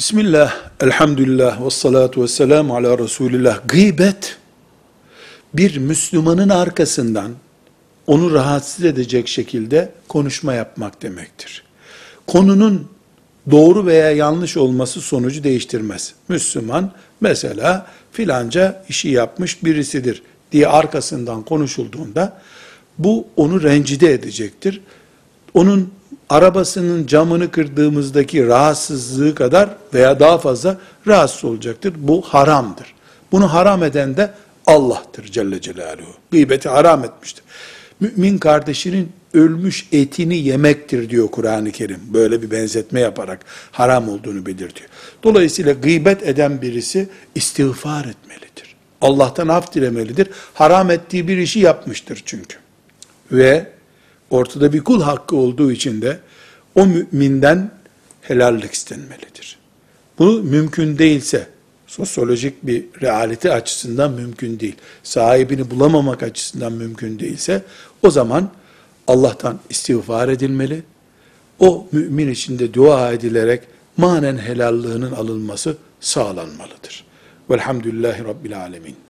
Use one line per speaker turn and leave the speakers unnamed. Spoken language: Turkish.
Bismillah, elhamdülillah, ve salatu ve selamu ala Resulillah. Gıybet, bir Müslümanın arkasından onu rahatsız edecek şekilde konuşma yapmak demektir. Konunun doğru veya yanlış olması sonucu değiştirmez. Müslüman mesela filanca işi yapmış birisidir diye arkasından konuşulduğunda bu onu rencide edecektir. Onun arabasının camını kırdığımızdaki rahatsızlığı kadar veya daha fazla rahatsız olacaktır. Bu haramdır. Bunu haram eden de Allah'tır Celle Celaluhu. Gıybeti haram etmiştir. Mümin kardeşinin ölmüş etini yemektir diyor Kur'an-ı Kerim. Böyle bir benzetme yaparak haram olduğunu belirtiyor. Dolayısıyla gıybet eden birisi istiğfar etmelidir. Allah'tan af dilemelidir. Haram ettiği bir işi yapmıştır çünkü. Ve ortada bir kul hakkı olduğu için de o müminden helallik istenmelidir. Bu mümkün değilse, sosyolojik bir realite açısından mümkün değil, sahibini bulamamak açısından mümkün değilse, o zaman Allah'tan istiğfar edilmeli, o mümin içinde dua edilerek manen helallığının alınması sağlanmalıdır. Velhamdülillahi Rabbil Alemin.